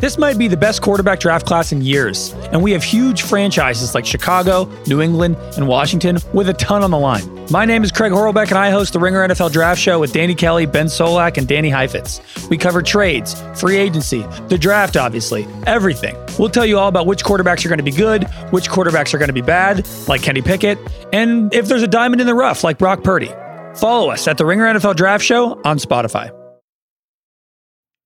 This might be the best quarterback draft class in years, and we have huge franchises like Chicago, New England, and Washington with a ton on the line. My name is Craig Horlbeck, and I host the Ringer NFL Draft Show with Danny Kelly, Ben Solak, and Danny Heifetz. We cover trades, free agency, the draft, obviously, everything. We'll tell you all about which quarterbacks are going to be good, which quarterbacks are going to be bad, like Kenny Pickett, and if there's a diamond in the rough, like Brock Purdy. Follow us at the Ringer NFL Draft Show on Spotify.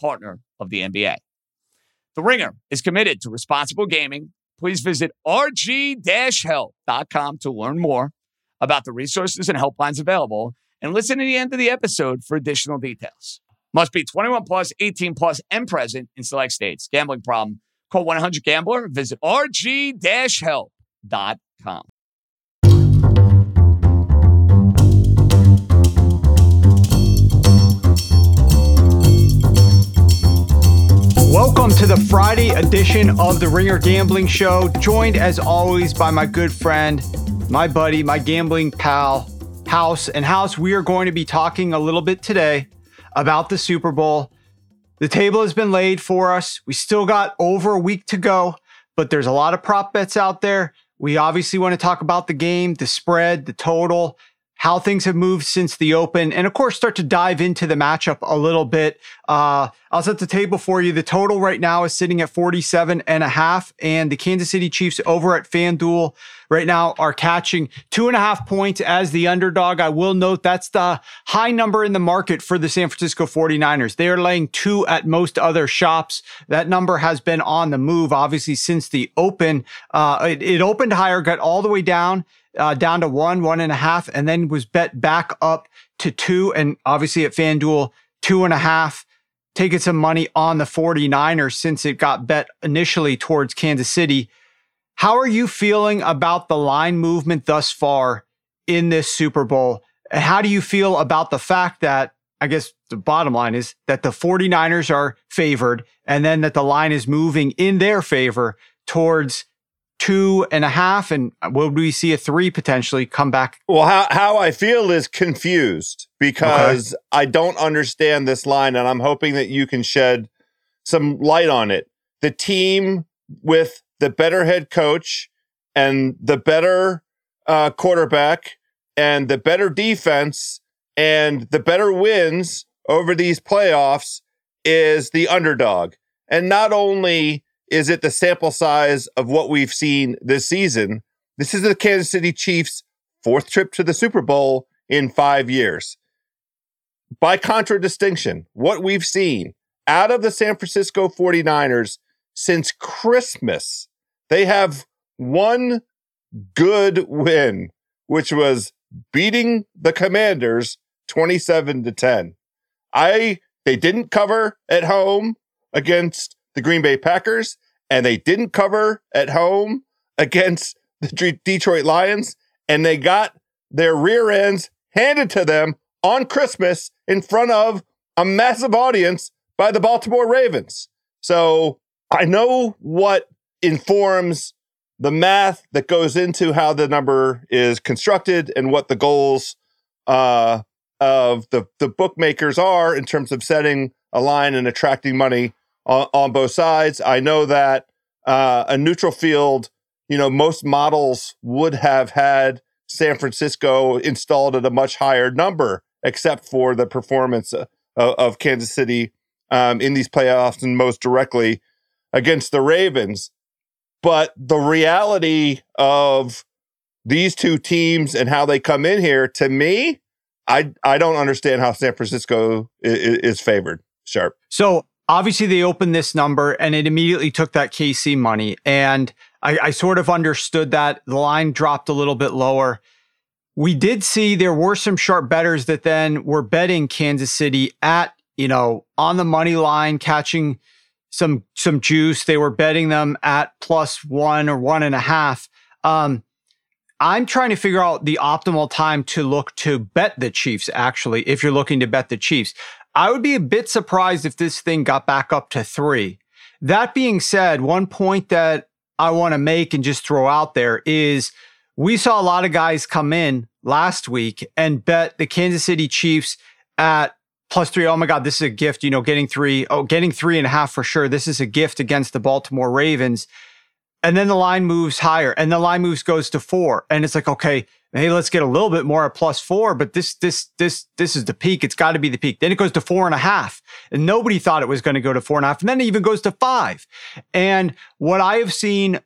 partner of the NBA. The Ringer is committed to responsible gaming. Please visit rg-help.com to learn more about the resources and helplines available and listen to the end of the episode for additional details. Must be 21 plus, 18 plus, and present in select states. Gambling problem? Call 1-800-GAMBLER. Visit rg-help.com. Welcome to the Friday edition of the Ringer Gambling Show, joined as always by my good friend, my buddy, my gambling pal, House. And House, we are going to be talking a little bit today about the Super Bowl. The table has been laid for us. We still got over a week to go, but there's a lot of prop bets out there. We obviously want to talk about the game, the spread, the total, how things have moved since the open, and of course, start to dive into the matchup a little bit. Uh, I'll set the table for you. The total right now is sitting at 47 and a half, and the Kansas City Chiefs over at FanDuel right now are catching two and a half points as the underdog. I will note that's the high number in the market for the San Francisco 49ers. They are laying two at most other shops. That number has been on the move, obviously, since the open. Uh, it, it opened higher, got all the way down uh, down to one, one and a half, and then was bet back up to two. And obviously at FanDuel, two and a half, taking some money on the 49ers since it got bet initially towards Kansas City. How are you feeling about the line movement thus far in this Super Bowl? How do you feel about the fact that, I guess the bottom line is that the 49ers are favored and then that the line is moving in their favor towards two and a half, and will we see a three potentially come back? Well, how how I feel is confused because okay. I don't understand this line, and I'm hoping that you can shed some light on it. The team with the better head coach and the better uh, quarterback and the better defense and the better wins over these playoffs is the underdog. And not only is it the sample size of what we've seen this season? This is the Kansas City Chiefs' fourth trip to the Super Bowl in five years. By contradistinction, what we've seen out of the San Francisco 49ers since Christmas, they have one good win, which was beating the Commanders 27 to 10. I they didn't cover at home against the Green Bay Packers and they didn't cover at home against the Detroit Lions, and they got their rear ends handed to them on Christmas in front of a massive audience by the Baltimore Ravens. So I know what informs the math that goes into how the number is constructed and what the goals uh, of the, the bookmakers are in terms of setting a line and attracting money on, on both sides. I know that uh, a neutral field, you know, most models would have had San Francisco installed at a much higher number, except for the performance of, of Kansas City um, in these playoffs and most directly against the Ravens. But the reality of these two teams and how they come in here, to me, I I don't understand how San Francisco is, is favored. Sharp. So obviously they opened this number and it immediately took that KC money. And I, I, sort of understood that the line dropped a little bit lower. We did see there were some sharp bettors that then were betting Kansas City at, you know, on the money line, catching some some juice. They were betting them at plus one or one and a half. Um, I'm trying to figure out the optimal time to look to bet the Chiefs. Actually, if you're looking to bet the Chiefs, I would be a bit surprised if this thing got back up to three. That being said, one point that I want to make and just throw out there is we saw a lot of guys come in last week and bet the Kansas City Chiefs at plus three. Oh my God, this is a gift. You know, getting three, oh, getting three and a half for sure. This is a gift against the Baltimore Ravens. And then the line moves higher and the line moves goes to four. And it's like, okay, hey, let's get a little bit more at plus four, but this, this, this, this is the peak. It's got to be the peak. Then it goes to four and a half. And nobody thought it was going to go to four and a half. And then it even goes to five. And what I have seen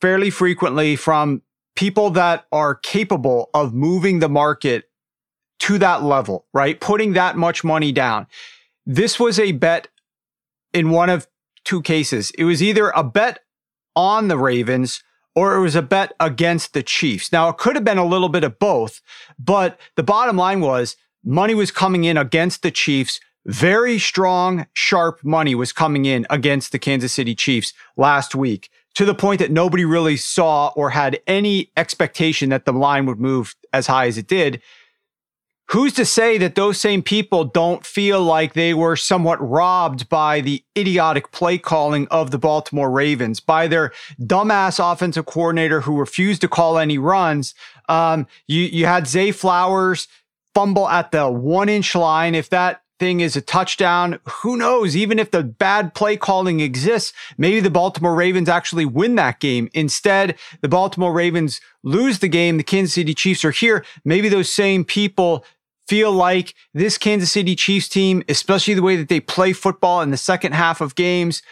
fairly frequently from people that are capable of moving the market to that level, right? Putting that much money down. This was a bet in one of two cases. It was either a bet on the Ravens or it was a bet against the Chiefs. Now, it could have been a little bit of both, but the bottom line was money was coming in against the Chiefs. Very strong, sharp money was coming in against the Kansas City Chiefs last week to the point that nobody really saw or had any expectation that the line would move as high as it did who's to say that those same people don't feel like they were somewhat robbed by the idiotic play calling of the Baltimore Ravens, by their dumbass offensive coordinator who refused to call any runs? Um, you, you had Zay Flowers fumble at the one inch line. If that thing is a touchdown. Who knows? Even if the bad play calling exists, maybe the Baltimore Ravens actually win that game. Instead, the Baltimore Ravens lose the game. The Kansas City Chiefs are here. Maybe those same people feel like this Kansas City Chiefs team, especially the way that they play football in the second half of games,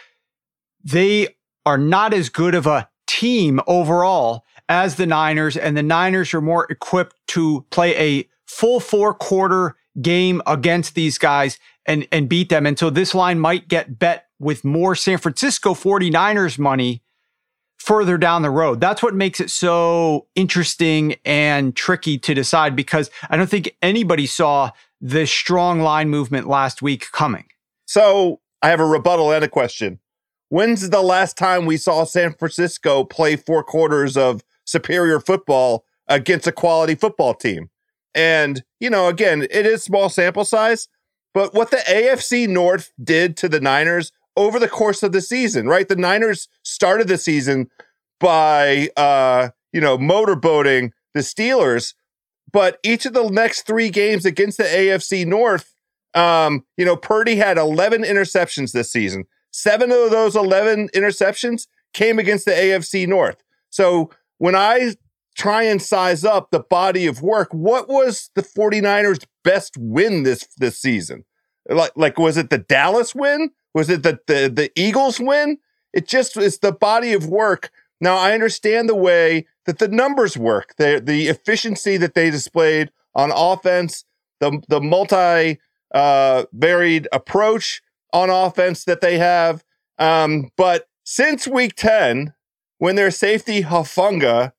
they are not as good of a team overall as the Niners, and the Niners are more equipped to play a full four quarter game against these guys and, and beat them. And so this line might get bet with more San Francisco 49ers money further down the road. That's what makes it so interesting and tricky to decide because I don't think anybody saw the strong line movement last week coming. So I have a rebuttal and a question. When's the last time we saw San Francisco play four quarters of superior football against a quality football team? And, you know, again, it is small sample size, but what the AFC North did to the Niners over the course of the season, right? The Niners started the season by uh, you know, motorboating the Steelers, but each of the next three games against the AFC North, um, you know, Purdy had 11 interceptions this season. Seven of those 11 interceptions came against the AFC North. So when I try and size up the body of work, what was the 49ers' best win this this season? Like, like was it the Dallas win? Was it the, the, the Eagles win? It just is the body of work. Now, I understand the way that the numbers work, the, the efficiency that they displayed on offense, the, the multi uh, varied approach on offense that they have. Um, but since week 10, when their safety Hufanga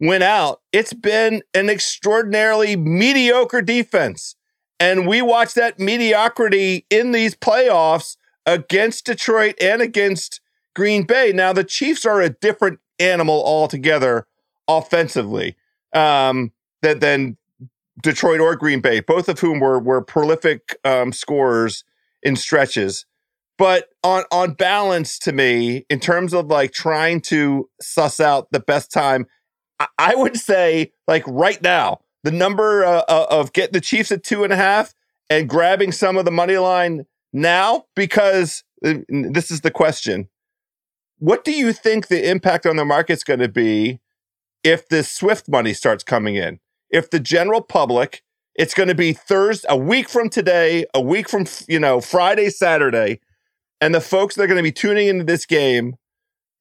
went out, it's been an extraordinarily mediocre defense. And we watched that mediocrity in these playoffs against Detroit and against Green Bay. Now, the Chiefs are a different animal altogether offensively um, than, than Detroit or Green Bay, both of whom were, were prolific um, scorers in stretches. But on, on balance, to me, in terms of like trying to suss out the best time, I, I would say, like right now, the number uh, uh of getting the Chiefs at two and a half and grabbing some of the money line now because uh, this is the question. What do you think the impact on the market's going to be if this Swift money starts coming in? If the general public, it's going to be Thursday, a week from today, a week from, you know, Friday, Saturday, and the folks that are going to be tuning into this game,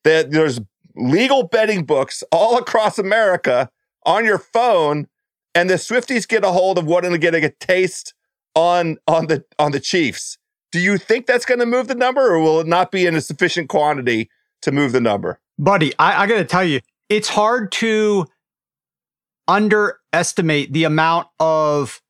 that there's legal betting books all across America on your phone, and the Swifties get a hold of what and get a taste on on the on the Chiefs. Do you think that's going to move the number, or will it not be in a sufficient quantity to move the number? Buddy, I, I got to tell you, it's hard to underestimate the amount of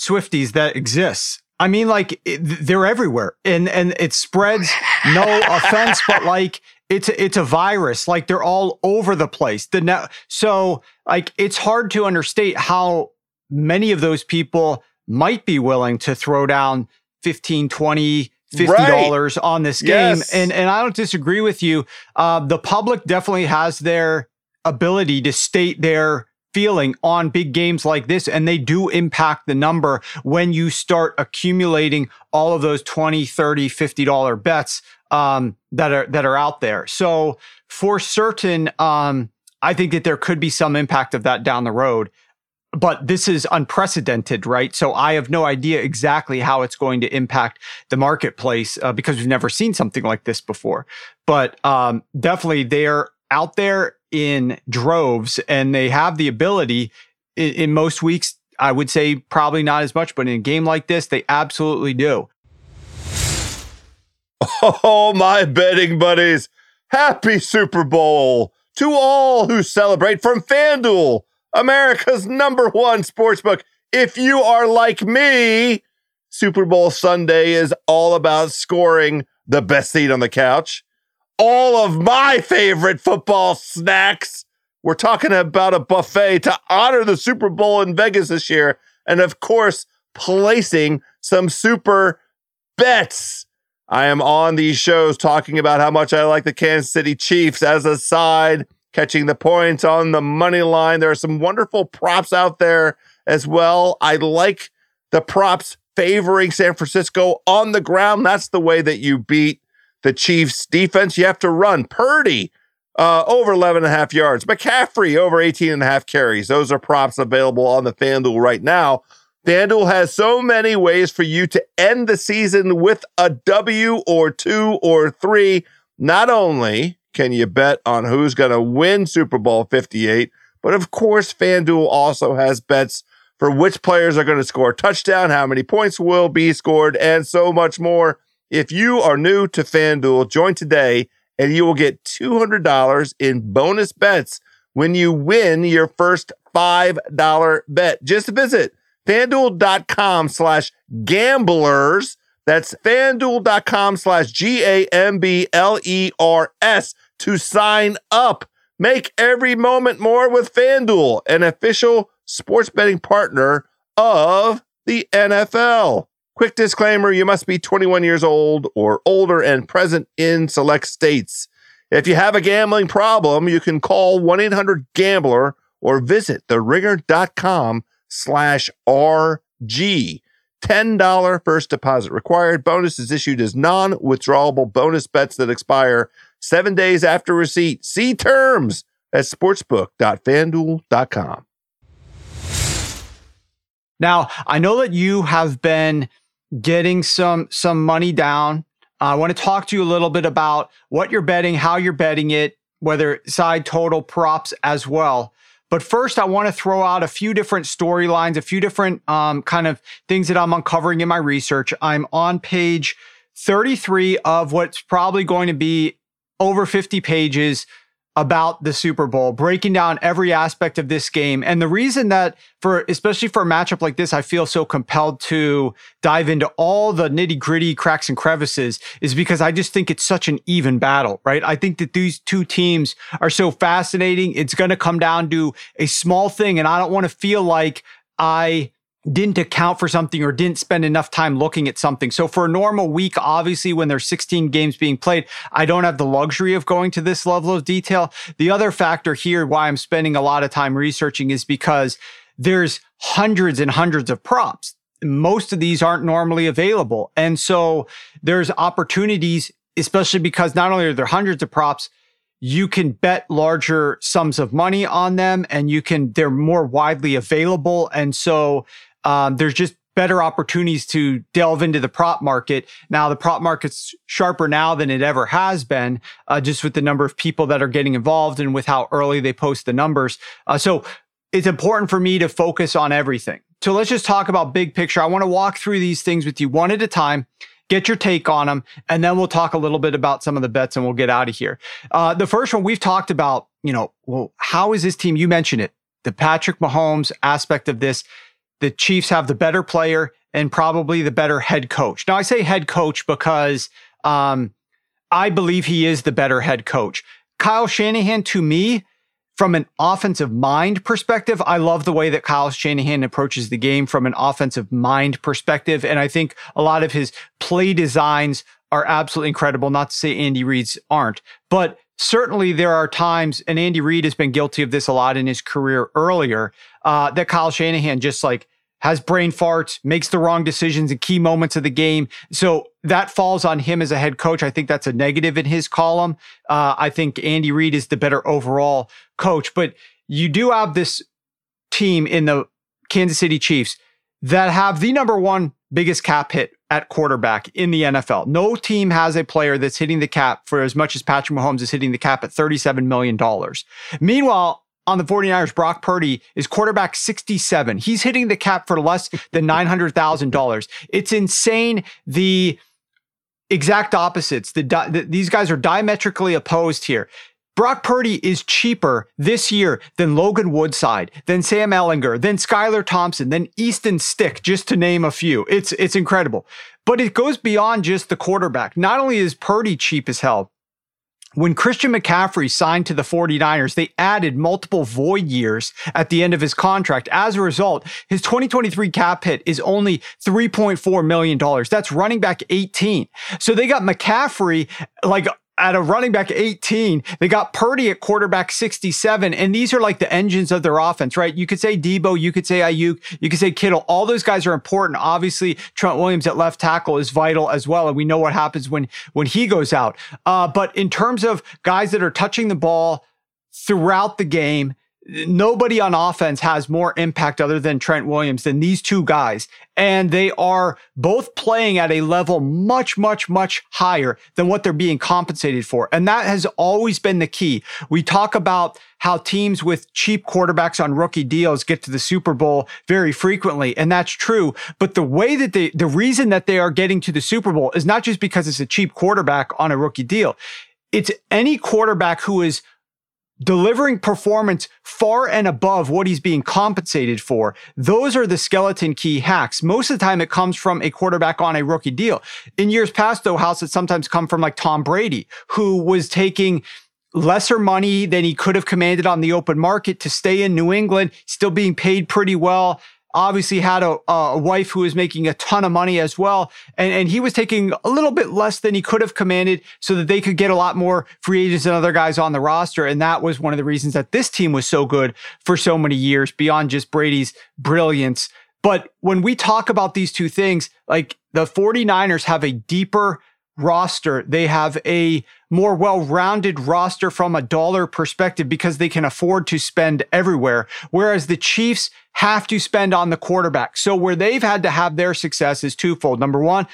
Swifties that exists. I mean, like it, they're everywhere, and and it spreads. No offense, but like it's it's a virus. Like they're all over the place. The so like it's hard to understate how many of those people might be willing to throw down 15, 20, fifty dollars right. on this game. Yes. And and I don't disagree with you. Uh, the public definitely has their ability to state their feeling on big games like this and they do impact the number when you start accumulating all of those 20 30 50 dollar bets um, that are that are out there so for certain um, i think that there could be some impact of that down the road but this is unprecedented, right? So I have no idea exactly how it's going to impact the marketplace uh, because we've never seen something like this before. But um, definitely, they're out there in droves, and they have the ability. In, in most weeks, I would say probably not as much, but in a game like this, they absolutely do. Oh, my betting buddies! Happy Super Bowl to all who celebrate from FanDuel America's number one sportsbook. If you are like me, Super Bowl Sunday is all about scoring the best seat on the couch. All of my favorite football snacks. We're talking about a buffet to honor the Super Bowl in Vegas this year. And of course, placing some super bets. I am on these shows talking about how much I like the Kansas City Chiefs as a side catching the points on the money line. There are some wonderful props out there as well. I like the props favoring San Francisco on the ground. That's the way that you beat the Chiefs defense. You have to run. Purdy uh, over 11 and a half yards. McCaffrey over 18 and a half carries. Those are props available on the FanDuel right now. FanDuel has so many ways for you to end the season with a W or two or three. Not only can you bet on who's going to win Super Bowl 58? But of course, FanDuel also has bets for which players are going to score a touchdown, how many points will be scored, and so much more. If you are new to FanDuel, join today and you will get $200 in bonus bets when you win your first $5 bet. Just visit fanduel.com slash gamblers. That's fanduel.com slash G A M B L E R S to sign up. Make every moment more with FanDuel, an official sports betting partner of the NFL. Quick disclaimer you must be 21 years old or older and present in select states. If you have a gambling problem, you can call 1 800 Gambler or visit theringer.com slash RG. $10 first deposit required. Bonus is issued as non withdrawable bonus bets that expire seven days after receipt. See terms at sportsbook.fanduel.com. Now, I know that you have been getting some some money down. I want to talk to you a little bit about what you're betting, how you're betting it, whether side total props as well. But first, I want to throw out a few different storylines, a few different um, kind of things that I'm uncovering in my research. I'm on page 33 of what's probably going to be over 50 pages about the Super Bowl, breaking down every aspect of this game. And the reason that for, especially for a matchup like this, I feel so compelled to dive into all the nitty gritty cracks and crevices is because I just think it's such an even battle, right? I think that these two teams are so fascinating. It's going to come down to a small thing. And I don't want to feel like I didn't account for something or didn't spend enough time looking at something. So for a normal week, obviously when there's 16 games being played, I don't have the luxury of going to this level of detail. The other factor here why I'm spending a lot of time researching is because there's hundreds and hundreds of props. Most of these aren't normally available. And so there's opportunities, especially because not only are there hundreds of props, you can bet larger sums of money on them and you can, they're more widely available. And so um, there's just better opportunities to delve into the prop market. Now, the prop market's sharper now than it ever has been, uh, just with the number of people that are getting involved and with how early they post the numbers. Uh, so it's important for me to focus on everything. So let's just talk about big picture. I want to walk through these things with you one at a time. Get your take on them, and then we'll talk a little bit about some of the bets, and we'll get out of here. Uh, the first one we've talked about, you know, well, how is this team? You mentioned it, the Patrick Mahomes aspect of this the Chiefs have the better player and probably the better head coach. Now, I say head coach because um, I believe he is the better head coach. Kyle Shanahan, to me, from an offensive mind perspective, I love the way that Kyle Shanahan approaches the game from an offensive mind perspective. And I think a lot of his play designs are absolutely incredible. Not to say Andy Reid's aren't, but certainly there are times, and Andy Reid has been guilty of this a lot in his career earlier, uh, that Kyle Shanahan just like has brain farts, makes the wrong decisions in key moments of the game. So that falls on him as a head coach. I think that's a negative in his column. Uh, I think Andy Reid is the better overall coach, but you do have this team in the Kansas City Chiefs that have the number one biggest cap hit at quarterback in the NFL. No team has a player that's hitting the cap for as much as Patrick Mahomes is hitting the cap at $37 million. Meanwhile, on the 49ers, Brock Purdy is quarterback 67. He's hitting the cap for less than $900,000. It's insane. The exact opposites. The, the, these guys are diametrically opposed here. Brock Purdy is cheaper this year than Logan Woodside, than Sam Ehlinger, than Skylar Thompson, than Easton Stick, just to name a few. It's it's incredible. But it goes beyond just the quarterback. Not only is Purdy cheap as hell, when Christian McCaffrey signed to the 49ers, they added multiple void years at the end of his contract. As a result, his 2023 cap hit is only $3.4 million. That's running back 18. So they got McCaffrey like at a running back 18. They got Purdy at quarterback 67. And these are like the engines of their offense, right? You could say Debo, you could say Aiyuk, you could say Kittle. All those guys are important. Obviously, Trent Williams at left tackle is vital as well. And we know what happens when, when he goes out. Uh, but in terms of guys that are touching the ball throughout the game, nobody on offense has more impact other than Trent Williams than these two guys. And they are both playing at a level much, much, much higher than what they're being compensated for. And that has always been the key. We talk about how teams with cheap quarterbacks on rookie deals get to the Super Bowl very frequently. And that's true. But the way that they, the reason that they are getting to the Super Bowl is not just because it's a cheap quarterback on a rookie deal. It's any quarterback who is delivering performance far and above what he's being compensated for. Those are the skeleton key hacks. Most of the time, it comes from a quarterback on a rookie deal. In years past, though, House, it sometimes come from like Tom Brady, who was taking lesser money than he could have commanded on the open market to stay in New England, still being paid pretty well obviously had a, a wife who was making a ton of money as well. And, and he was taking a little bit less than he could have commanded so that they could get a lot more free agents and other guys on the roster. And that was one of the reasons that this team was so good for so many years beyond just Brady's brilliance. But when we talk about these two things, like the 49ers have a deeper roster. They have a more well-rounded roster from a dollar perspective because they can afford to spend everywhere. Whereas the Chiefs have to spend on the quarterback. So where they've had to have their success is twofold. Number one,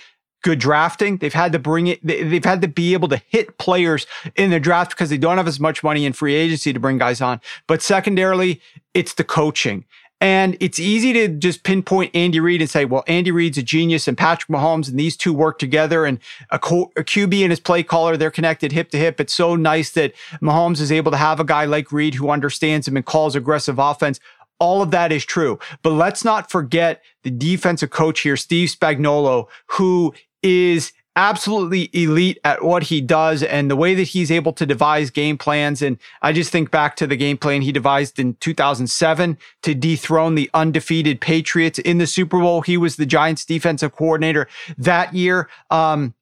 good drafting. They've had to bring it, they've had to be able to hit players in the draft because they don't have as much money in free agency to bring guys on. But secondarily, it's the coaching. And it's easy to just pinpoint Andy Reid and say, well, Andy Reid's a genius and Patrick Mahomes and these two work together and a, co- a QB and his play caller, they're connected hip to hip. It's so nice that Mahomes is able to have a guy like Reid who understands him and calls aggressive offense. All of that is true. But let's not forget the defensive coach here, Steve Spagnuolo, who is absolutely elite at what he does and the way that he's able to devise game plans. And I just think back to the game plan he devised in 2007 to dethrone the undefeated Patriots in the Super Bowl. He was the Giants defensive coordinator that year. Um,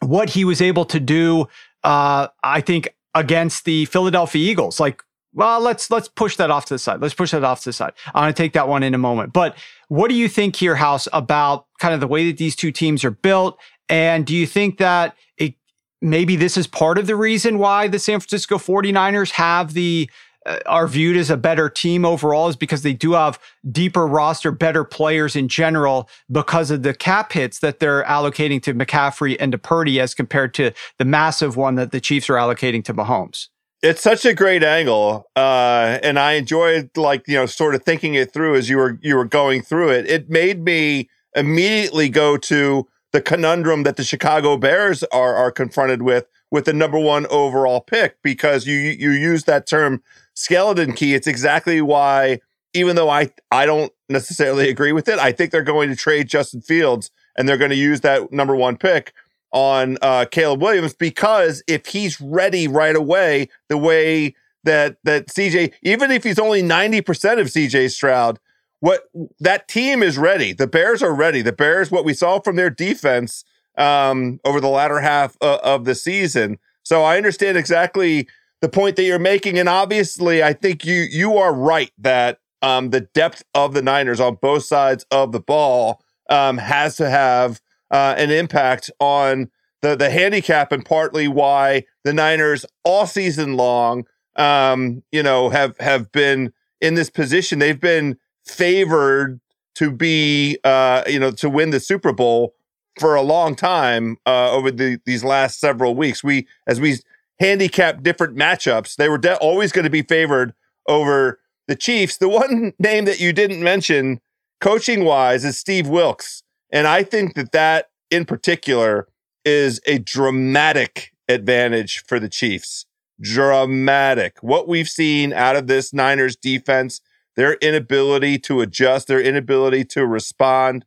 what he was able to do, uh, I think against the Philadelphia Eagles, like well, let's let's push that off to the side. Let's push that off to the side. I'm going to take that one in a moment. But what do you think here, House, about kind of the way that these two teams are built and do you think that it maybe this is part of the reason why the San Francisco 49ers have the uh, are viewed as a better team overall is because they do have deeper roster, better players in general because of the cap hits that they're allocating to McCaffrey and to Purdy as compared to the massive one that the Chiefs are allocating to Mahomes. It's such a great angle, uh, and I enjoyed like you know sort of thinking it through as you were you were going through it. It made me immediately go to the conundrum that the Chicago Bears are are confronted with with the number one overall pick because you you use that term skeleton key. It's exactly why even though I I don't necessarily agree with it. I think they're going to trade Justin Fields and they're going to use that number one pick on uh, Caleb Williams because if he's ready right away, the way that that CJ, even if he's only ninety percent of CJ Stroud, what that team is ready. The Bears are ready. The Bears, what we saw from their defense um, over the latter half of the season. So I understand exactly the point that you're making, and obviously, I think you you are right that um, the depth of the Niners on both sides of the ball um, has to have uh, an impact on the the handicap, and partly why the Niners all season long, um, you know, have have been in this position. They've been favored to be, uh, you know, to win the Super Bowl for a long time uh, over the, these last several weeks. We, as we handicap different matchups, they were de- always going to be favored over the Chiefs. The one name that you didn't mention, coaching wise, is Steve Wilks, and I think that that in particular is a dramatic advantage for the Chiefs. Dramatic. What we've seen out of this Niners defense, their inability to adjust, their inability to respond.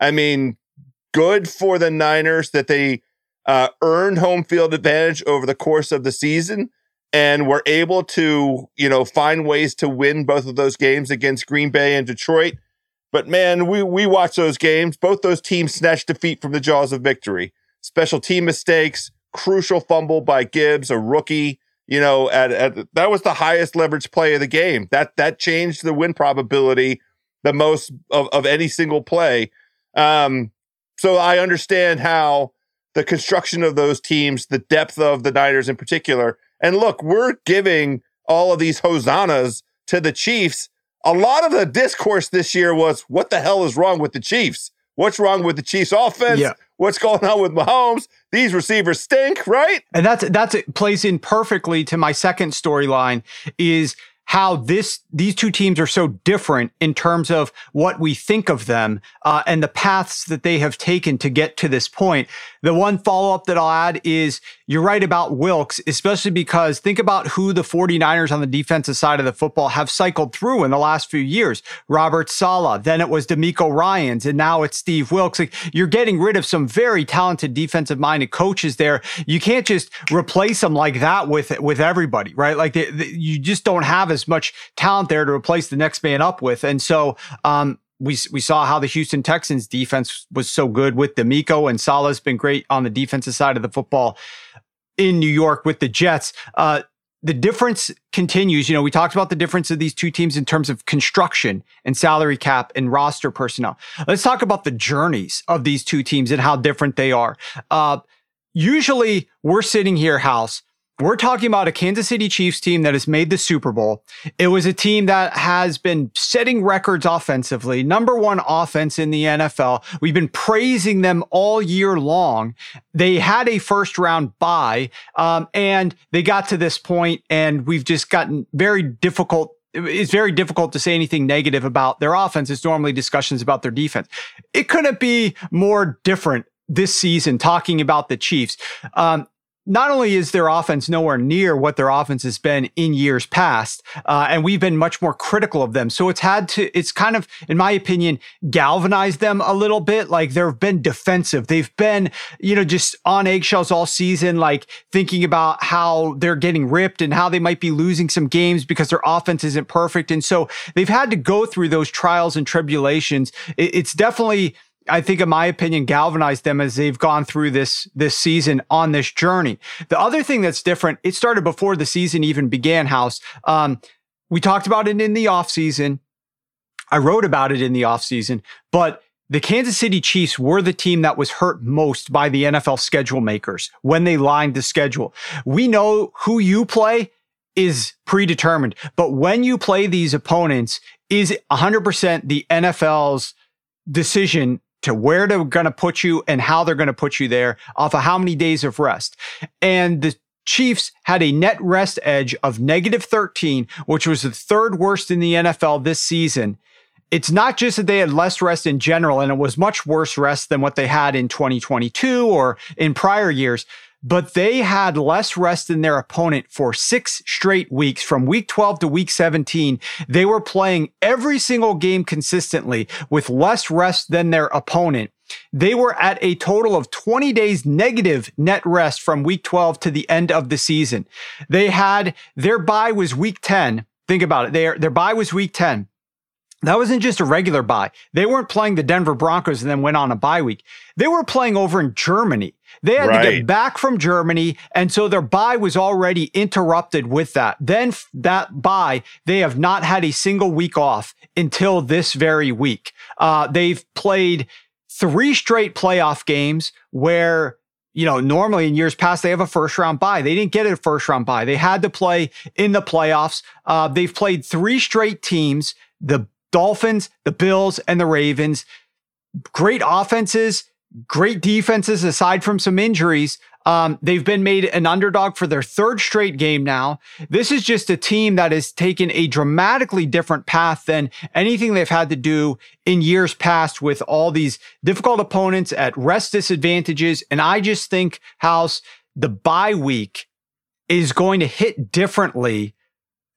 I mean, good for the Niners that they uh, earned home field advantage over the course of the season and were able to, you know, find ways to win both of those games against Green Bay and Detroit. But man, we we watch those games. Both those teams snatched defeat from the jaws of victory. Special team mistakes, crucial fumble by Gibbs, a rookie. You know, at, at that was the highest leverage play of the game. That that changed the win probability the most of, of any single play. Um, so I understand how the construction of those teams, the depth of the Niners in particular. And look, we're giving all of these hosannas to the Chiefs. A lot of the discourse this year was what the hell is wrong with the Chiefs? What's wrong with the Chiefs offense? Yeah. What's going on with Mahomes? These receivers stink, right? And that's that's it plays in perfectly to my second storyline is how this these two teams are so different in terms of what we think of them uh, and the paths that they have taken to get to this point. The one follow up that I'll add is you're right about Wilks, especially because think about who the 49ers on the defensive side of the football have cycled through in the last few years. Robert Saleh, then it was DeMeco Ryans, and now it's Steve Wilks. Like you're getting rid of some very talented defensive minded coaches there. You can't just replace them like that with with everybody, right? Like they, they, you just don't have as much talent there to replace the next man up with. And so um, we we saw how the Houston Texans defense was so good with DeMeco and Saleh's been great on the defensive side of the football in New York with the Jets. Uh, the difference continues. You know, we talked about the difference of these two teams in terms of construction and salary cap and roster personnel. Let's talk about the journeys of these two teams and how different they are. Uh, usually, we're sitting here, House, we're talking about a Kansas City Chiefs team that has made the Super Bowl. It was a team that has been setting records offensively, number one offense in the NFL. We've been praising them all year long. They had a first round bye, um, and they got to this point, and we've just gotten very difficult it's very difficult to say anything negative about their offense. It's normally discussions about their defense. It couldn't be more different this season talking about the Chiefs. Um, not only is their offense nowhere near what their offense has been in years past, uh, and we've been much more critical of them. So it's had to, it's kind of, in my opinion, galvanized them a little bit. Like they've been defensive. They've been, you know, just on eggshells all season, like thinking about how they're getting ripped and how they might be losing some games because their offense isn't perfect. And so they've had to go through those trials and tribulations. it's definitely, I think, in my opinion, galvanized them as they've gone through this this season on this journey. The other thing that's different, it started before the season even began. House, um, we talked about it in the offseason. I wrote about it in the offseason, but the Kansas City Chiefs were the team that was hurt most by the NFL schedule makers when they lined the schedule. We know who you play is predetermined, but when you play these opponents, is 100% the NFL's decision to where they're going to put you and how they're going to put you there off of how many days of rest. And the Chiefs had a net rest edge of negative 13, which was the third worst in the NFL this season. It's not just that they had less rest in general, and it was much worse rest than what they had in 2022 or in prior years. But they had less rest than their opponent for six straight weeks from week 12 to week 17. They were playing every single game consistently with less rest than their opponent. They were at a total of 20 days negative net rest from week 12 to the end of the season. They had their bye was week 10. Think about it. Their, their bye was week 10. That wasn't just a regular bye. They weren't playing the Denver Broncos and then went on a bye week. They were playing over in Germany. They had right. to get back from Germany. And so their bye was already interrupted with that. Then that bye, they have not had a single week off until this very week. Uh, they've played three straight playoff games where you know, normally in years past, they have a first round bye. They didn't get a first round bye. They had to play in the playoffs. Uh, they've played three straight teams. The Dolphins, the Bills, and the Ravens. Great offenses, great defenses aside from some injuries. Um, they've been made an underdog for their third straight game now. This is just a team that has taken a dramatically different path than anything they've had to do in years past with all these difficult opponents at rest disadvantages. And I just think, House, the bye week is going to hit differently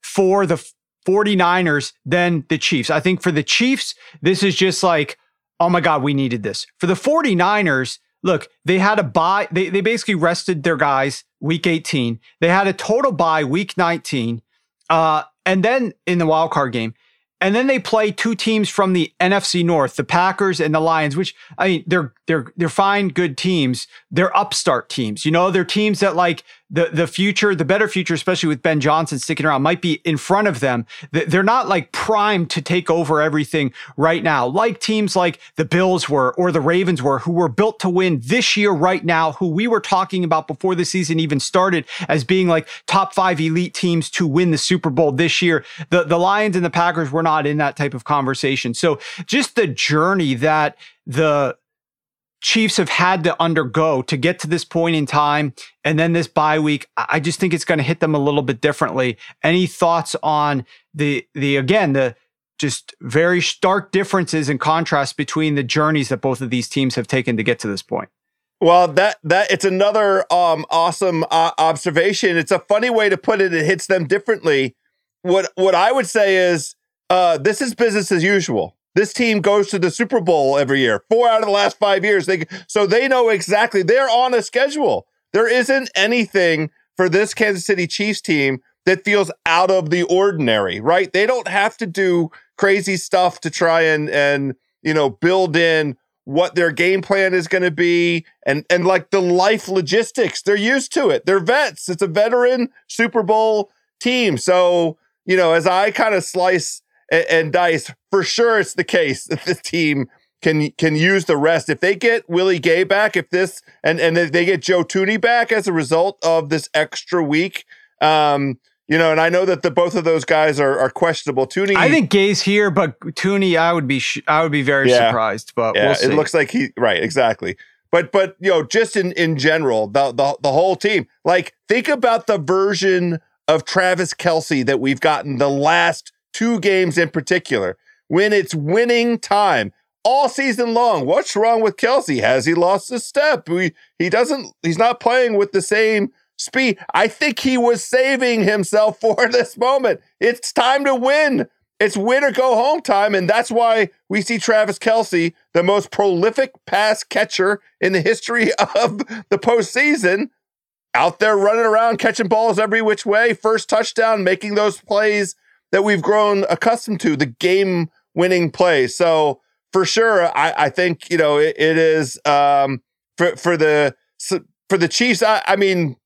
for the 49ers than the Chiefs. I think for the Chiefs, this is just like, oh my God, we needed this. For the 49ers, look, they had a bye. They, they basically rested their guys week 18. They had a total bye week 19. Uh, and then in the wild card game, and then they play two teams from the NFC North, the Packers and the Lions, which I mean, they're they're they're fine, good teams. They're upstart teams. You know, they're teams that like the the future, the better future, especially with Ben Johnson sticking around, might be in front of them. They're not like primed to take over everything right now, like teams like the Bills were or the Ravens were, who were built to win this year right now, who we were talking about before the season even started as being like top five elite teams to win the Super Bowl this year. The the Lions and the Packers were not in that type of conversation. So just the journey that the Chiefs have had to undergo to get to this point in time. And then this bye week, I just think it's going to hit them a little bit differently. Any thoughts on the, the, again, the, just very stark differences and contrast between the journeys that both of these teams have taken to get to this point. Well, that that it's another um, awesome uh, observation. It's a funny way to put it. It hits them differently. What what I would say is uh, this is business as usual. This team goes to the Super Bowl every year. Four out of the last five years. They so they know exactly they're on a schedule. There isn't anything for this Kansas City Chiefs team that feels out of the ordinary, right? They don't have to do crazy stuff to try and and you know build in what their game plan is going to be and and like the life logistics. They're used to it. They're vets. It's a veteran Super Bowl team. So, you know, as I kind of slice and, and Dice, for sure it's the case that the team can can use the rest. If they get Willie Gay back, if this and and they get Joe Thuney back as a result of this extra week, um, you know, and I know that the both of those guys are, are questionable. Thuney, I think Gay's here, but Thuney, I would be sh- I would be very yeah, surprised. But yeah, we'll it looks like he right exactly. But but you know, just in in general, the the the whole team. Like, think about the version of Travis Kelce that we've gotten the last two games in particular, when it's winning time all season long. What's wrong with Kelce? Has he lost a step? We, he doesn't, he's not playing with the same speed. I think he was saving himself for this moment. It's time to win. It's win or go home time. And that's why we see Travis Kelce, the most prolific pass catcher in the history of the postseason, out there running around, catching balls every which way, first touchdown, making those plays that we've grown accustomed to, the game winning play. So for sure, I, I think, you know, it, it is um, for, for the, for the Chiefs. I, I mean,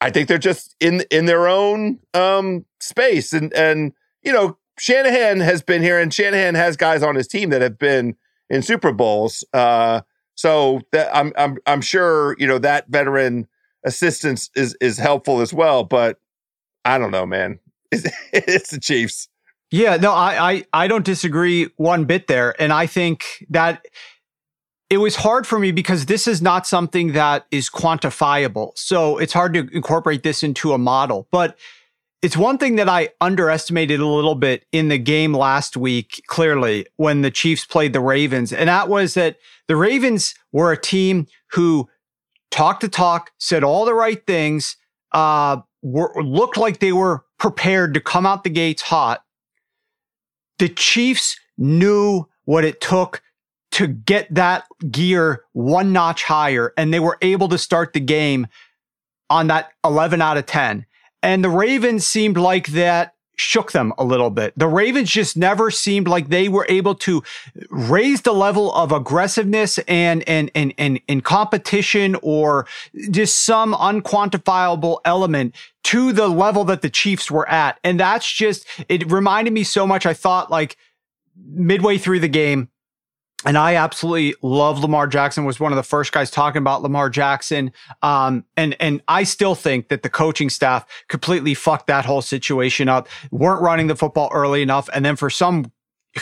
I think they're just in, in their own um, space and, and, you know, Shanahan has been here and Shanahan has guys on his team that have been in Super Bowls. Uh, so that I'm, I'm, I'm sure, you know, that veteran assistance is, is helpful as well, but I don't know, man. it's the Chiefs. Yeah, no, I, I I don't disagree one bit there, and I think that it was hard for me because this is not something that is quantifiable. So it's hard to incorporate this into a model. But it's one thing that I underestimated a little bit in the game last week, clearly, when the Chiefs played the Ravens. And that was that the Ravens were a team who talked the talk, said all the right things, uh, were, looked like they were prepared to come out the gates hot. The Chiefs knew what it took to get that gear one notch higher, and they were able to start the game on that 11 out of 10. And the Ravens seemed like that shook them a little bit. The Ravens just never seemed like they were able to raise the level of aggressiveness and and and and, and competition or just some unquantifiable element to the level that the Chiefs were at. And that's just it reminded me so much I thought like midway through the game and I absolutely love Lamar Jackson. Was one of the first guys talking about Lamar Jackson. Um, and and I still think that the coaching staff completely fucked that whole situation up. weren't running the football early enough, and then for some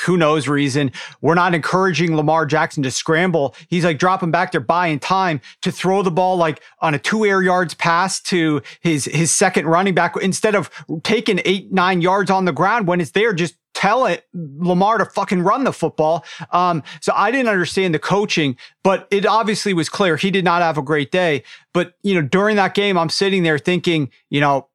who knows reason, we're not encouraging Lamar Jackson to scramble. He's like dropping back there, buying time to throw the ball like on a two air yards pass to his his second running back instead of taking eight nine yards on the ground when it's there. Just tell it Lamar to fucking run the football. Um, so I didn't understand the coaching, but it obviously was clear he did not have a great day. But you know, during that game, I'm sitting there thinking, you know,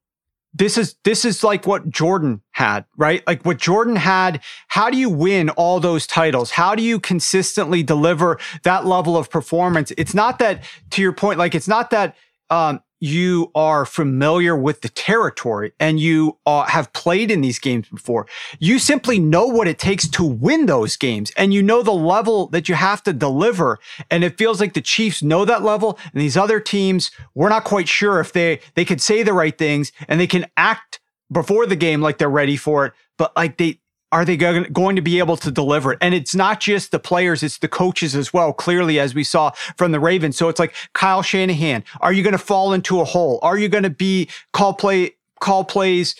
this is this is like what Jordan had, right? Like what Jordan had. How do you win all those titles? How do you consistently deliver that level of performance? It's not that, to your point, like it's not that um, you are familiar with the territory and you uh, have played in these games before. You simply know what it takes to win those games and you know the level that you have to deliver. And it feels like the Chiefs know that level and these other teams, we're not quite sure if they, they could say the right things and they can act before the game like they're ready for it. But like they, are they going to be able to deliver it? And it's not just the players, it's the coaches as well, clearly, as we saw from the Ravens. So it's like Kyle Shanahan. Are you going to fall into a hole? Are you going to be call play, call plays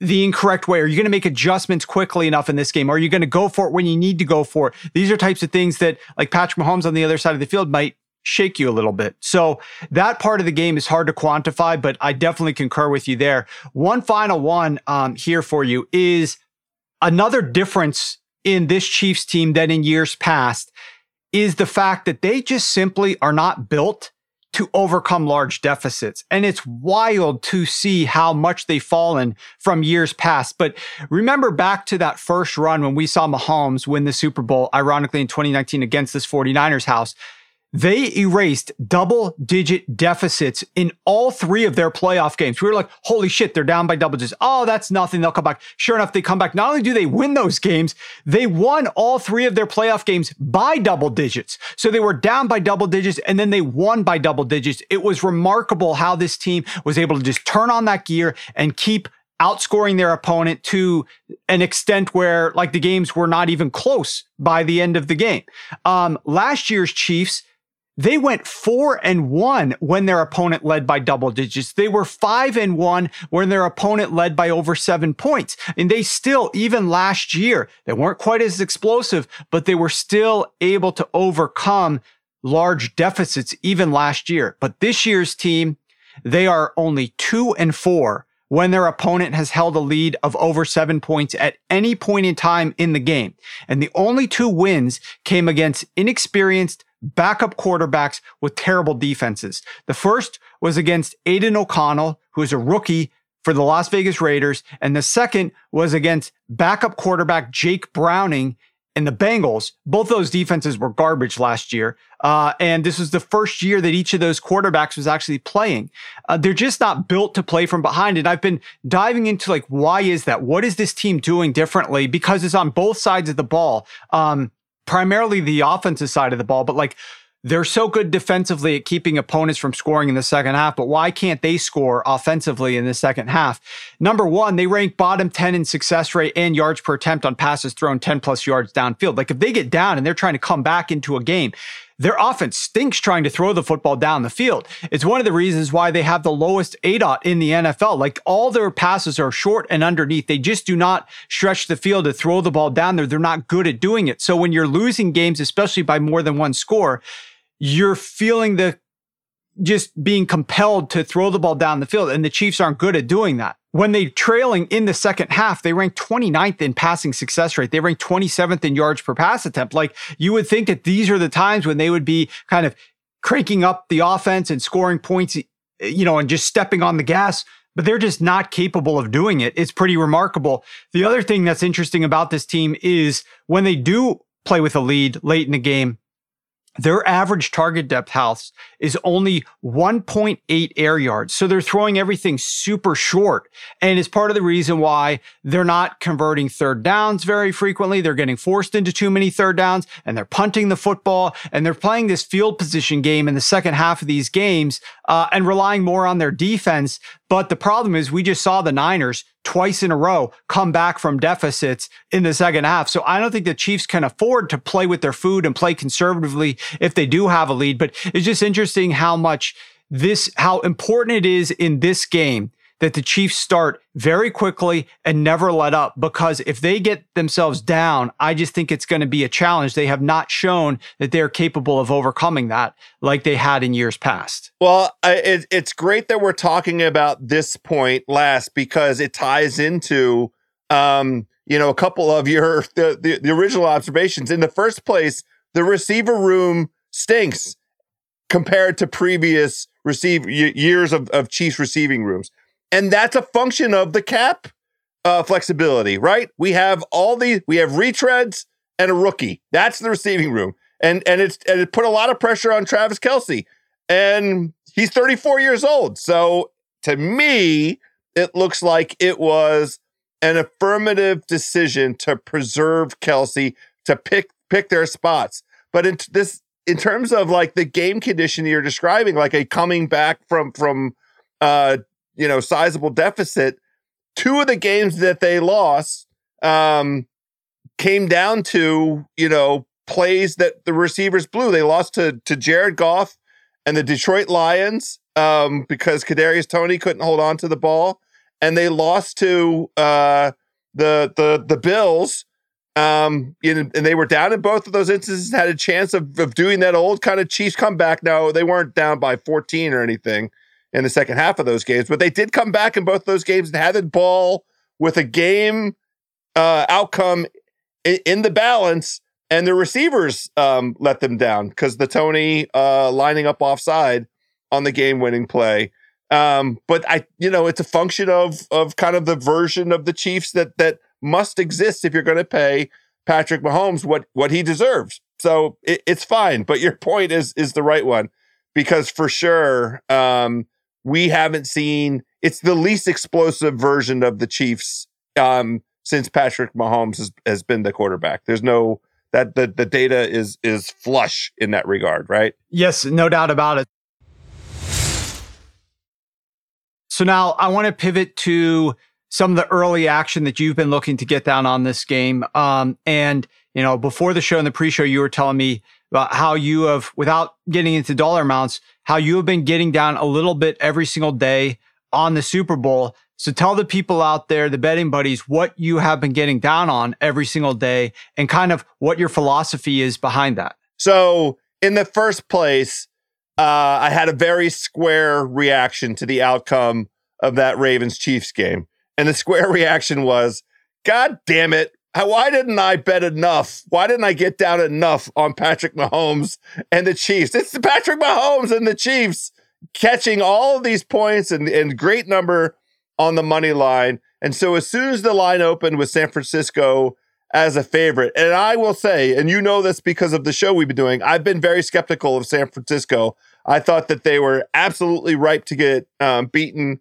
the incorrect way? Are you going to make adjustments quickly enough in this game? Are you going to go for it when you need to go for it? These are types of things that like Patrick Mahomes on the other side of the field might shake you a little bit. So that part of the game is hard to quantify, but I definitely concur with you there. One final one um, here for you is Another difference in this Chiefs team than in years past is the fact that they just simply are not built to overcome large deficits. And it's wild to see how much they've fallen from years past. But remember back to that first run when we saw Mahomes win the Super Bowl, ironically in 2019 against this 49ers house. They erased double digit deficits in all three of their playoff games. We were like, holy shit, they're down by double digits. Oh, that's nothing. They'll come back. Sure enough, they come back. Not only do they win those games, they won all three of their playoff games by double digits. So they were down by double digits and then they won by double digits. It was remarkable how this team was able to just turn on that gear and keep outscoring their opponent to an extent where like the games were not even close by the end of the game. Um, last year's Chiefs, they went four and one when their opponent led by double digits. They were five and one when their opponent led by over seven points. And they still, even last year, they weren't quite as explosive, but they were still able to overcome large deficits even last year. But this year's team, they are only two and four when their opponent has held a lead of over seven points at any point in time in the game. And the only two wins came against inexperienced backup quarterbacks with terrible defenses. The first was against Aidan O'Connell, who is a rookie for the Las Vegas Raiders. And the second was against backup quarterback Jake Browning and the Bengals. Both those defenses were garbage last year. Uh, and this was the first year that each of those quarterbacks was actually playing. Uh, they're just not built to play from behind. And I've been diving into like, why is that? What is this team doing differently? Because it's on both sides of the ball. Um, primarily the offensive side of the ball, but like they're so good defensively at keeping opponents from scoring in the second half, but why can't they score offensively in the second half? Number one, they rank bottom 10 in success rate and yards per attempt on passes thrown 10 plus yards downfield. Like if they get down and they're trying to come back into a game, their offense stinks trying to throw the football down the field. It's one of the reasons why they have the lowest ADOT in the NFL. Like all their passes are short and underneath. They just do not stretch the field to throw the ball down there. They're not good at doing it. So when you're losing games, especially by more than one score, you're feeling the just being compelled to throw the ball down the field. And the Chiefs aren't good at doing that when they trailing in the second half, they ranked 29th in passing success rate. They ranked 27th in yards per pass attempt. Like you would think that these are the times when they would be kind of cranking up the offense and scoring points, you know, and just stepping on the gas, but they're just not capable of doing it. It's pretty remarkable. The other thing that's interesting about this team is when they do play with a lead late in the game, their average target depth house is only 1.8 air yards. So they're throwing everything super short. And it's part of the reason why they're not converting third downs very frequently. They're getting forced into too many third downs and they're punting the football and they're playing this field position game in the second half of these games uh, and relying more on their defense. But the problem is we just saw the Niners twice in a row come back from deficits in the second half. So I don't think the Chiefs can afford to play with their food and play conservatively if they do have a lead. But it's just interesting how much this, how important it is in this game that the Chiefs start very quickly and never let up because if they get themselves down, I just think it's going to be a challenge. They have not shown that they're capable of overcoming that like they had in years past. Well, it, it's great that we're talking about this point last because it ties into, um, you know, a couple of your the, the, the original observations. In the first place, the receiver room stinks compared to previous receive years of, of Chiefs receiving rooms. And that's a function of the cap uh, flexibility, right? We have all the we have retreads and a rookie. That's the receiving room, and and it's and it put a lot of pressure on Travis Kelce. and he's 34 years old. So to me, it looks like it was an affirmative decision to preserve Kelce to pick pick their spots. But in this in terms of like the game condition you're describing, like a coming back from from uh you know, sizable deficit. Two of the games that they lost um, came down to, you know, plays that the receivers blew. They lost to to Jared Goff and the Detroit Lions um, because Kadarius Toney couldn't hold on to the ball, and they lost to uh, the the the Bills. Um, and they were down in both of those instances. Had a chance of of doing that old kind of Chiefs comeback. No, they weren't down by 14 or anything, in the second half of those games, but they did come back in both those games and had the ball with a game uh, outcome in, in, the balance, and the receivers um, let them down because the Toney uh, lining up offside on the game-winning play. Um, but I, you know, it's a function of of kind of the version of the Chiefs that that must exist if you're going to pay Patrick Mahomes what what he deserves. So it, it's fine. But your point is is the right one because for sure, um, we haven't seen it's the least explosive version of the Chiefs um, since Patrick Mahomes has, has been the quarterback. There's no that the, the data is is flush in that regard, right? Yes, no doubt about it. So now I want to pivot to some of the early action that you've been looking to get down on this game. Um, and you know, before the show and the pre-show, you were telling me about how you have, without getting into dollar amounts, how you have been getting down a little bit every single day on the Super Bowl. So tell the people out there, the betting buddies, what you have been getting down on every single day and kind of what your philosophy is behind that. So, in the first place, uh, I had a very square reaction to the outcome of that Ravens Chiefs game. And the square reaction was, God damn it, why didn't I bet enough? Why didn't I get down enough on Patrick Mahomes and the Chiefs? It's Patrick Mahomes and the Chiefs catching all of these points and, and great number on the money line. And so as soon as the line opened with San Francisco as a favorite, and I will say, and you know this because of the show we've been doing, I've been very skeptical of San Francisco. I thought that they were absolutely ripe to get um, beaten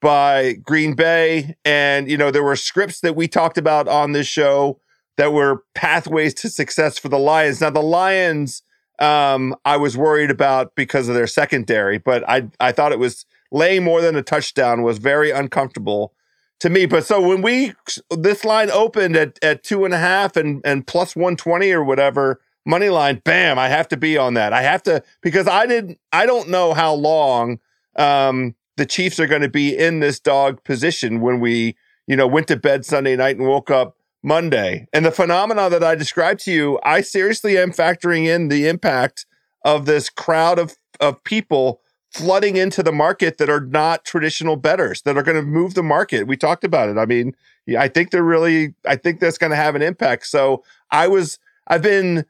by Green Bay. And, you know, there were scripts that we talked about on this show that were pathways to success for the Lions. Now, the Lions, um, I was worried about because of their secondary, but I, I thought it was laying more than a touchdown was very uncomfortable to me. But so when we, this line opened at, at two and a half and, and plus 120 or whatever, money line, bam, I have to be on that. I have to, because I didn't, I don't know how long, um, the Chiefs are going to be in this dog position when we, you know, went to bed Sunday night and woke up Monday. And the phenomena that I described to you, I seriously am factoring in the impact of this crowd of of people flooding into the market that are not traditional bettors that are going to move the market. We talked about it. I mean, I think they're really I think that's going to have an impact. So, I was I've been,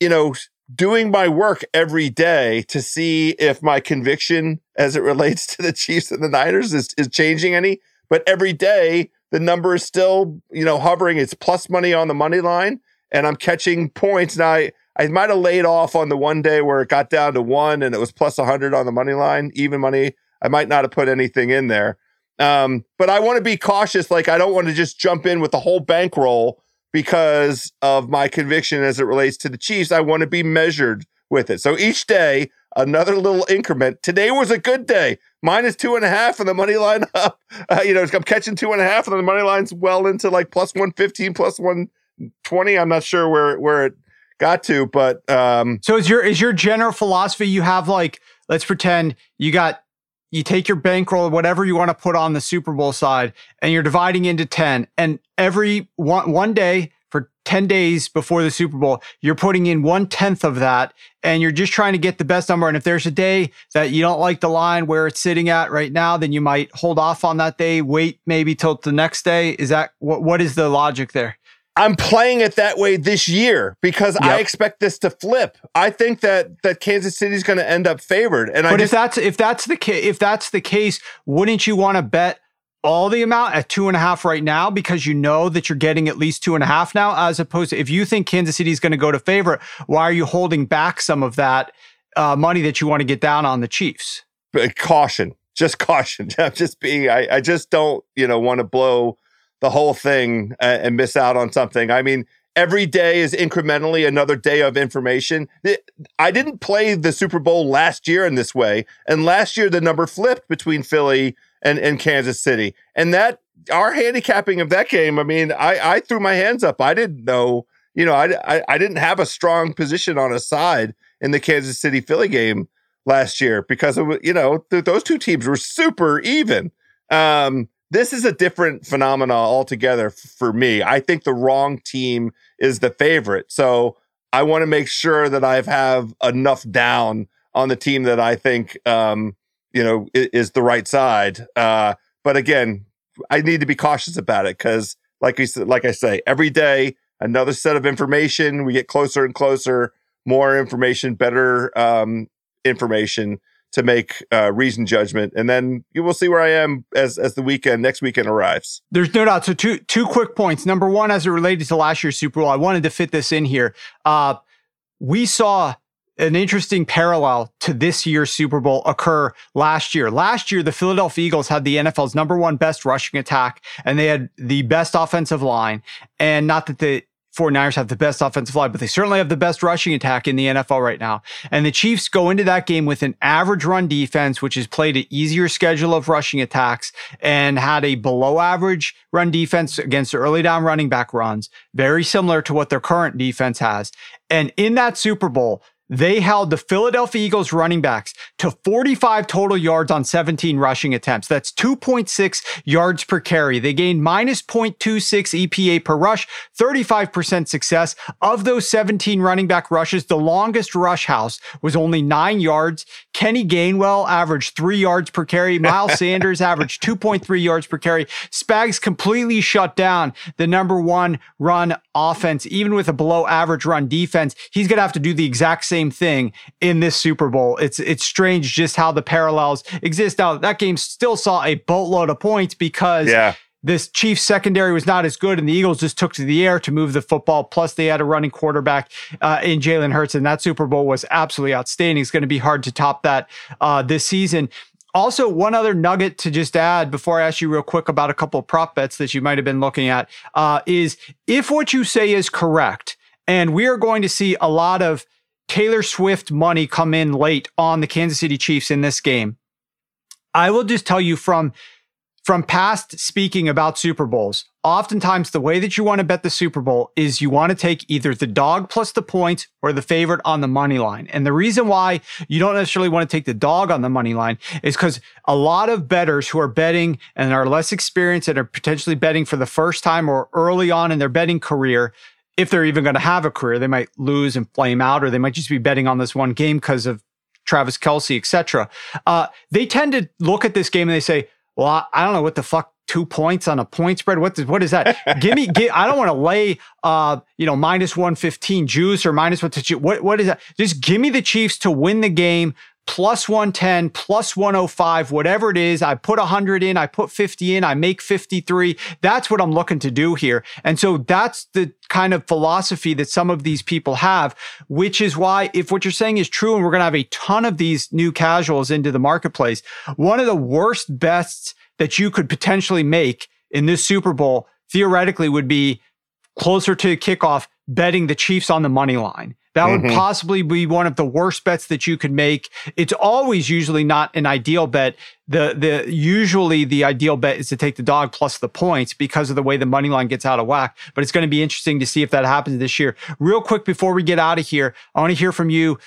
you know, doing my work every day to see if my conviction as it relates to the Chiefs and the Niners is, is changing any. But every day, the number is still, you know, hovering. It's plus money on the money line, and I'm catching points. Now, I, I might have laid off on the one day where it got down to one and it was plus 100 on the money line, even money. I might not have put anything in there. Um, but I want to be cautious. Like, I don't want to just jump in with the whole bankroll because of my conviction as it relates to the Chiefs. I want to be measured with it. So each day, another little increment. Today was a good day. Minus two and a half and the money line up. Uh, you know, I'm catching two and a half and the money line's well into like plus 115, plus 120. I'm not sure where, where it got to, but um So is your is your general philosophy you have like let's pretend you got you take your bankroll, whatever you want to put on the Super Bowl side, and you're dividing into 10. And every one, one day for 10 days before the Super Bowl, you're putting in one tenth of that and you're just trying to get the best number. And if there's a day that you don't like the line where it's sitting at right now, then you might hold off on that day, wait maybe till the next day. Is that what, what is the logic there? I'm playing it that way this year because yep. I expect this to flip. I think that that Kansas City is going to end up favored. And but I if that's if that's the case, if that's the case, wouldn't you want to bet all the amount at two and a half right now because you know that you're getting at least two and a half now, as opposed to if you think Kansas City is going to go to favorite, why are you holding back some of that uh, money that you want to get down on the Chiefs? But caution, just caution. I'm just being. I, I just don't you know want to blow the whole thing uh, and miss out on something. I mean, every day is incrementally another day of information. I didn't play the Super Bowl last year in this way, and last year the number flipped between Philly and, and Kansas City, and that our handicapping of that game. I mean, I, I threw my hands up. I didn't know, you know, I, I, I didn't have a strong position on a side in the Kansas City Philly game last year because of you know th- those two teams were super even. Um, this is a different phenomena altogether for me. I think the wrong team is the favorite. So I want to make sure that I have enough down on the team that I think, um, you know, is, is the right side. Uh, but again, I need to be cautious about it because, like we like I say, every day another set of information. We get closer and closer. More information, better um, information to make uh, reasoned judgment, and then you will see where I am as as the weekend next weekend arrives. There's no doubt. So two two quick points. Number one, as it related to last year's Super Bowl, I wanted to fit this in here. Uh, we saw an interesting parallel to this year's Super Bowl occur last year. Last year, the Philadelphia Eagles had the NFL's number one best rushing attack, and they had the best offensive line. And not that the 49ers have the best offensive line, but they certainly have the best rushing attack in the NFL right now. And the Chiefs go into that game with an average run defense, which has played an easier schedule of rushing attacks and had a below average run defense against early down running back runs, very similar to what their current defense has. And in that Super Bowl, they held the Philadelphia Eagles running backs to 45 total yards on 17 rushing attempts. That's 2.6 yards per carry. They gained minus 0.26 EPA per rush, 35% success. Of those 17 running back rushes, the longest rush house was only nine yards. Kenny Gainwell averaged three yards per carry. Miles Sanders averaged 2.3 yards per carry. Spags completely shut down the number one run offense, even with a below average run defense. He's going to have to do the exact same thing in this Super Bowl. It's it's strange just how the parallels exist. Now that game still saw a boatload of points because yeah. this Chiefs secondary was not as good, and the Eagles just took to the air to move the football. Plus, they had a running quarterback uh, in Jalen Hurts, and that Super Bowl was absolutely outstanding. It's going to be hard to top that uh, this season. Also, one other nugget to just add before I ask you real quick about a couple of prop bets that you might have been looking at uh, is if what you say is correct, and we are going to see a lot of Taylor Swift money come in late on the Kansas City Chiefs in this game. I will just tell you from from past speaking about Super Bowls, oftentimes the way that you want to bet the Super Bowl is you want to take either the dog plus the points or the favorite on the money line. And the reason why you don't necessarily want to take the dog on the money line is because a lot of bettors who are betting and are less experienced and are potentially betting for the first time or early on in their betting career if they're even going to have a career, they might lose and flame out, or they might just be betting on this one game because of Travis Kelce, etc. Uh, they tend to look at this game and they say, "Well, I don't know what the fuck two points on a point spread. What is, what is that? give me, give, I don't want to lay, uh, you know, minus 115 juice or minus what, what, what is that? Just give me the Chiefs to win the game plus 110, plus 105, whatever it is. I put 100 in, I put 50 in, I make 53. That's what I'm looking to do here. And so that's the kind of philosophy that some of these people have, which is why if what you're saying is true and we're going to have a ton of these new casuals into the marketplace, one of the worst bets that you could potentially make in this Super Bowl theoretically would be closer to kickoff betting the Chiefs on the money line. That mm-hmm. would possibly be one of the worst bets that you could make. It's always usually not an ideal bet. The the usually the ideal bet is to take the dog plus the points because of the way the money line gets out of whack. But it's going to be interesting to see if that happens this year. Real quick before we get out of here, I want to hear from you.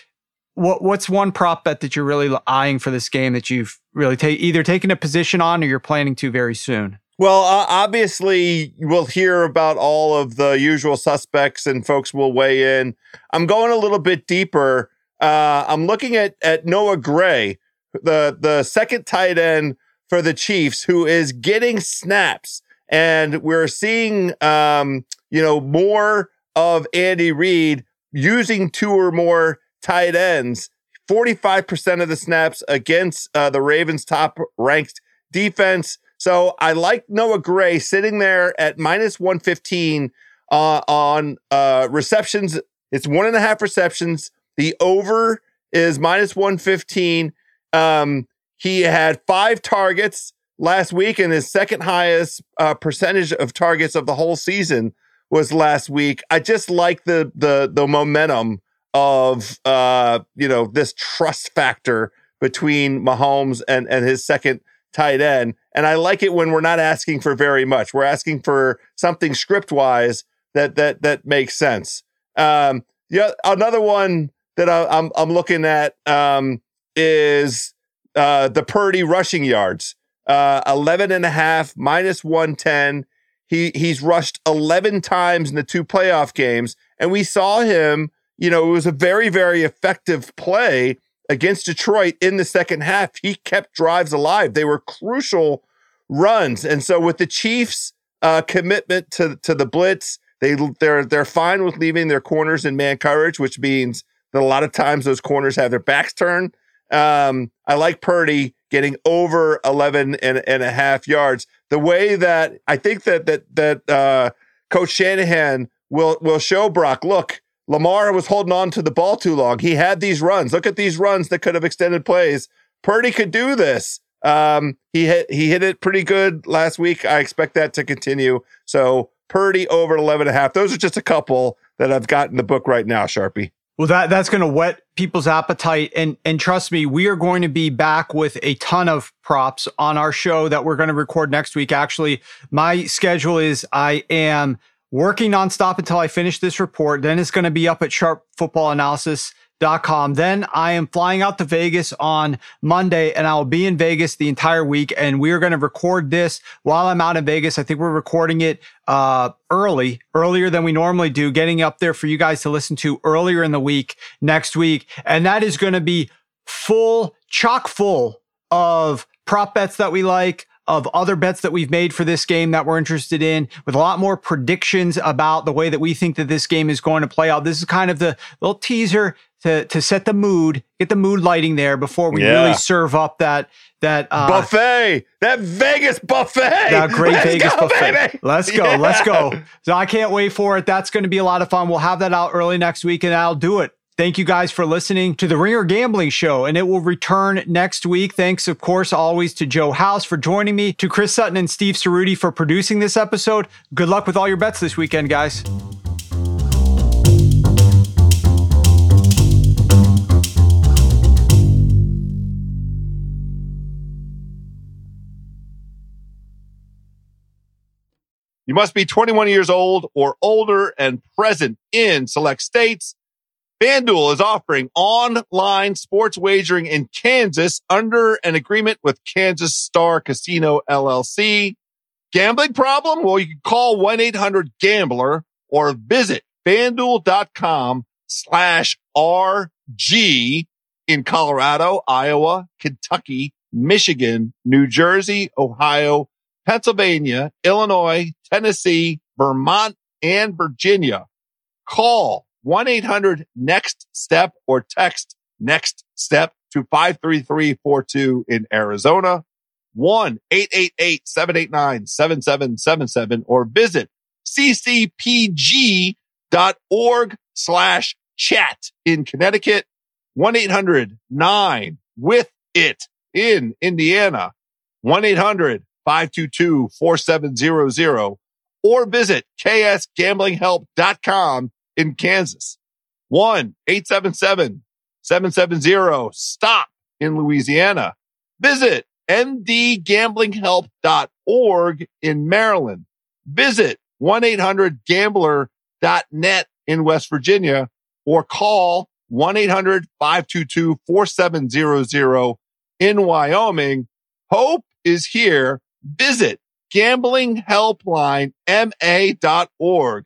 What what's one prop bet that you're really eyeing for this game that you've really take either taken a position on or you're planning to very soon? Well, uh, obviously, we'll hear about all of the usual suspects and folks will weigh in. I'm going a little bit deeper. Uh, I'm looking at, at Noah Gray, the, the second tight end for the Chiefs, who is getting snaps. And we're seeing, um, you know, more of Andy Reid using two or more tight ends. 45% of the snaps against uh, the Ravens' top ranked defense. So I like Noah Gray sitting there at minus 115 uh, on uh, receptions. It's one and a half receptions. The over is minus 115. Um, he had five targets last week, and his second highest uh, percentage of targets of the whole season was last week. I just like the the the momentum of uh, you know this trust factor between Mahomes and and his second tight end. And I like it when we're not asking for very much. We're asking for something script wise that that that makes sense. Um, yeah, another one that I, am I'm, I'm looking at um, is uh, the Purdy rushing yards. Uh, 11 and a half minus 110. He he's rushed 11 times in the two playoff games, and we saw him. You know, it was a very very effective play against Detroit in the second half, he kept drives alive. They were crucial runs. And so with the Chiefs' uh, commitment to, to the blitz, they they're they're fine with leaving their corners in man coverage, which means that a lot of times those corners have their backs turned. Um, I like Purdy getting over 11 and, and a half yards. The way that I think that that that uh, Coach Shanahan will will show Brock, look, Lamar was holding on to the ball too long. He had these runs. Look at these runs that could have extended plays. Purdy could do this. Um, he hit he hit it pretty good last week. I expect that to continue. So Purdy over 11 and a half. Those are just a couple that I've got in the book right now, Sharpie. Well, that that's going to whet people's appetite, and and trust me, we are going to be back with a ton of props on our show that we're going to record next week. Actually, my schedule is I am working nonstop until I finish this report. Then it's going to be up at sharpfootballanalysis.com. Then I am flying out to Vegas on Monday and I will be in Vegas the entire week. And we are going to record this while I'm out in Vegas. I think we're recording it uh, early, earlier than we normally do, getting up there for you guys to listen to earlier in the week next week. And that is going to be full, chock full of prop bets that we like, of other bets that we've made for this game that we're interested in, with a lot more predictions about the way that we think that this game is going to play out. This is kind of the little teaser to to set the mood, get the mood lighting there before we yeah. really serve up that that uh, buffet, that Vegas buffet, that great Let's Vegas go, buffet. Baby. Let's go, yeah. let's go. So I can't wait for it. That's going to be a lot of fun. We'll have that out early next week, and I'll do it Thank you guys for listening to the Ringer Gambling Show, and it will return next week. Thanks, of course, always to Joe House for joining me, to Chris Sutton and Steve Ceruti for producing this episode. Good luck with all your bets this weekend, guys. You must be 21 years old or older and present in select states. FanDuel is offering online sports wagering in Kansas under an agreement with Kansas Star Casino LLC. Gambling problem? Well, you can call 1-800-GAMBLER or visit fanduel.com slash RG in Colorado, Iowa, Kentucky, Michigan, New Jersey, Ohio, Pennsylvania, Illinois, Tennessee, Vermont, and Virginia. Call 1-800-NEXT-STEP or text NEXT STEP to 53342 in Arizona, 1-888-789-7777 or visit ccpg.org slash chat in Connecticut, 1-800-9 with it in Indiana, 1-800-522-4700 or visit ksgamblinghelp.com in Kansas. 1-877-770-STOP in Louisiana. Visit mdgamblinghelp.org in Maryland. Visit 1-800-GAMBLER.net in West Virginia or call 1-800-522-4700 in Wyoming. Hope is here. Visit gamblinghelplinema.org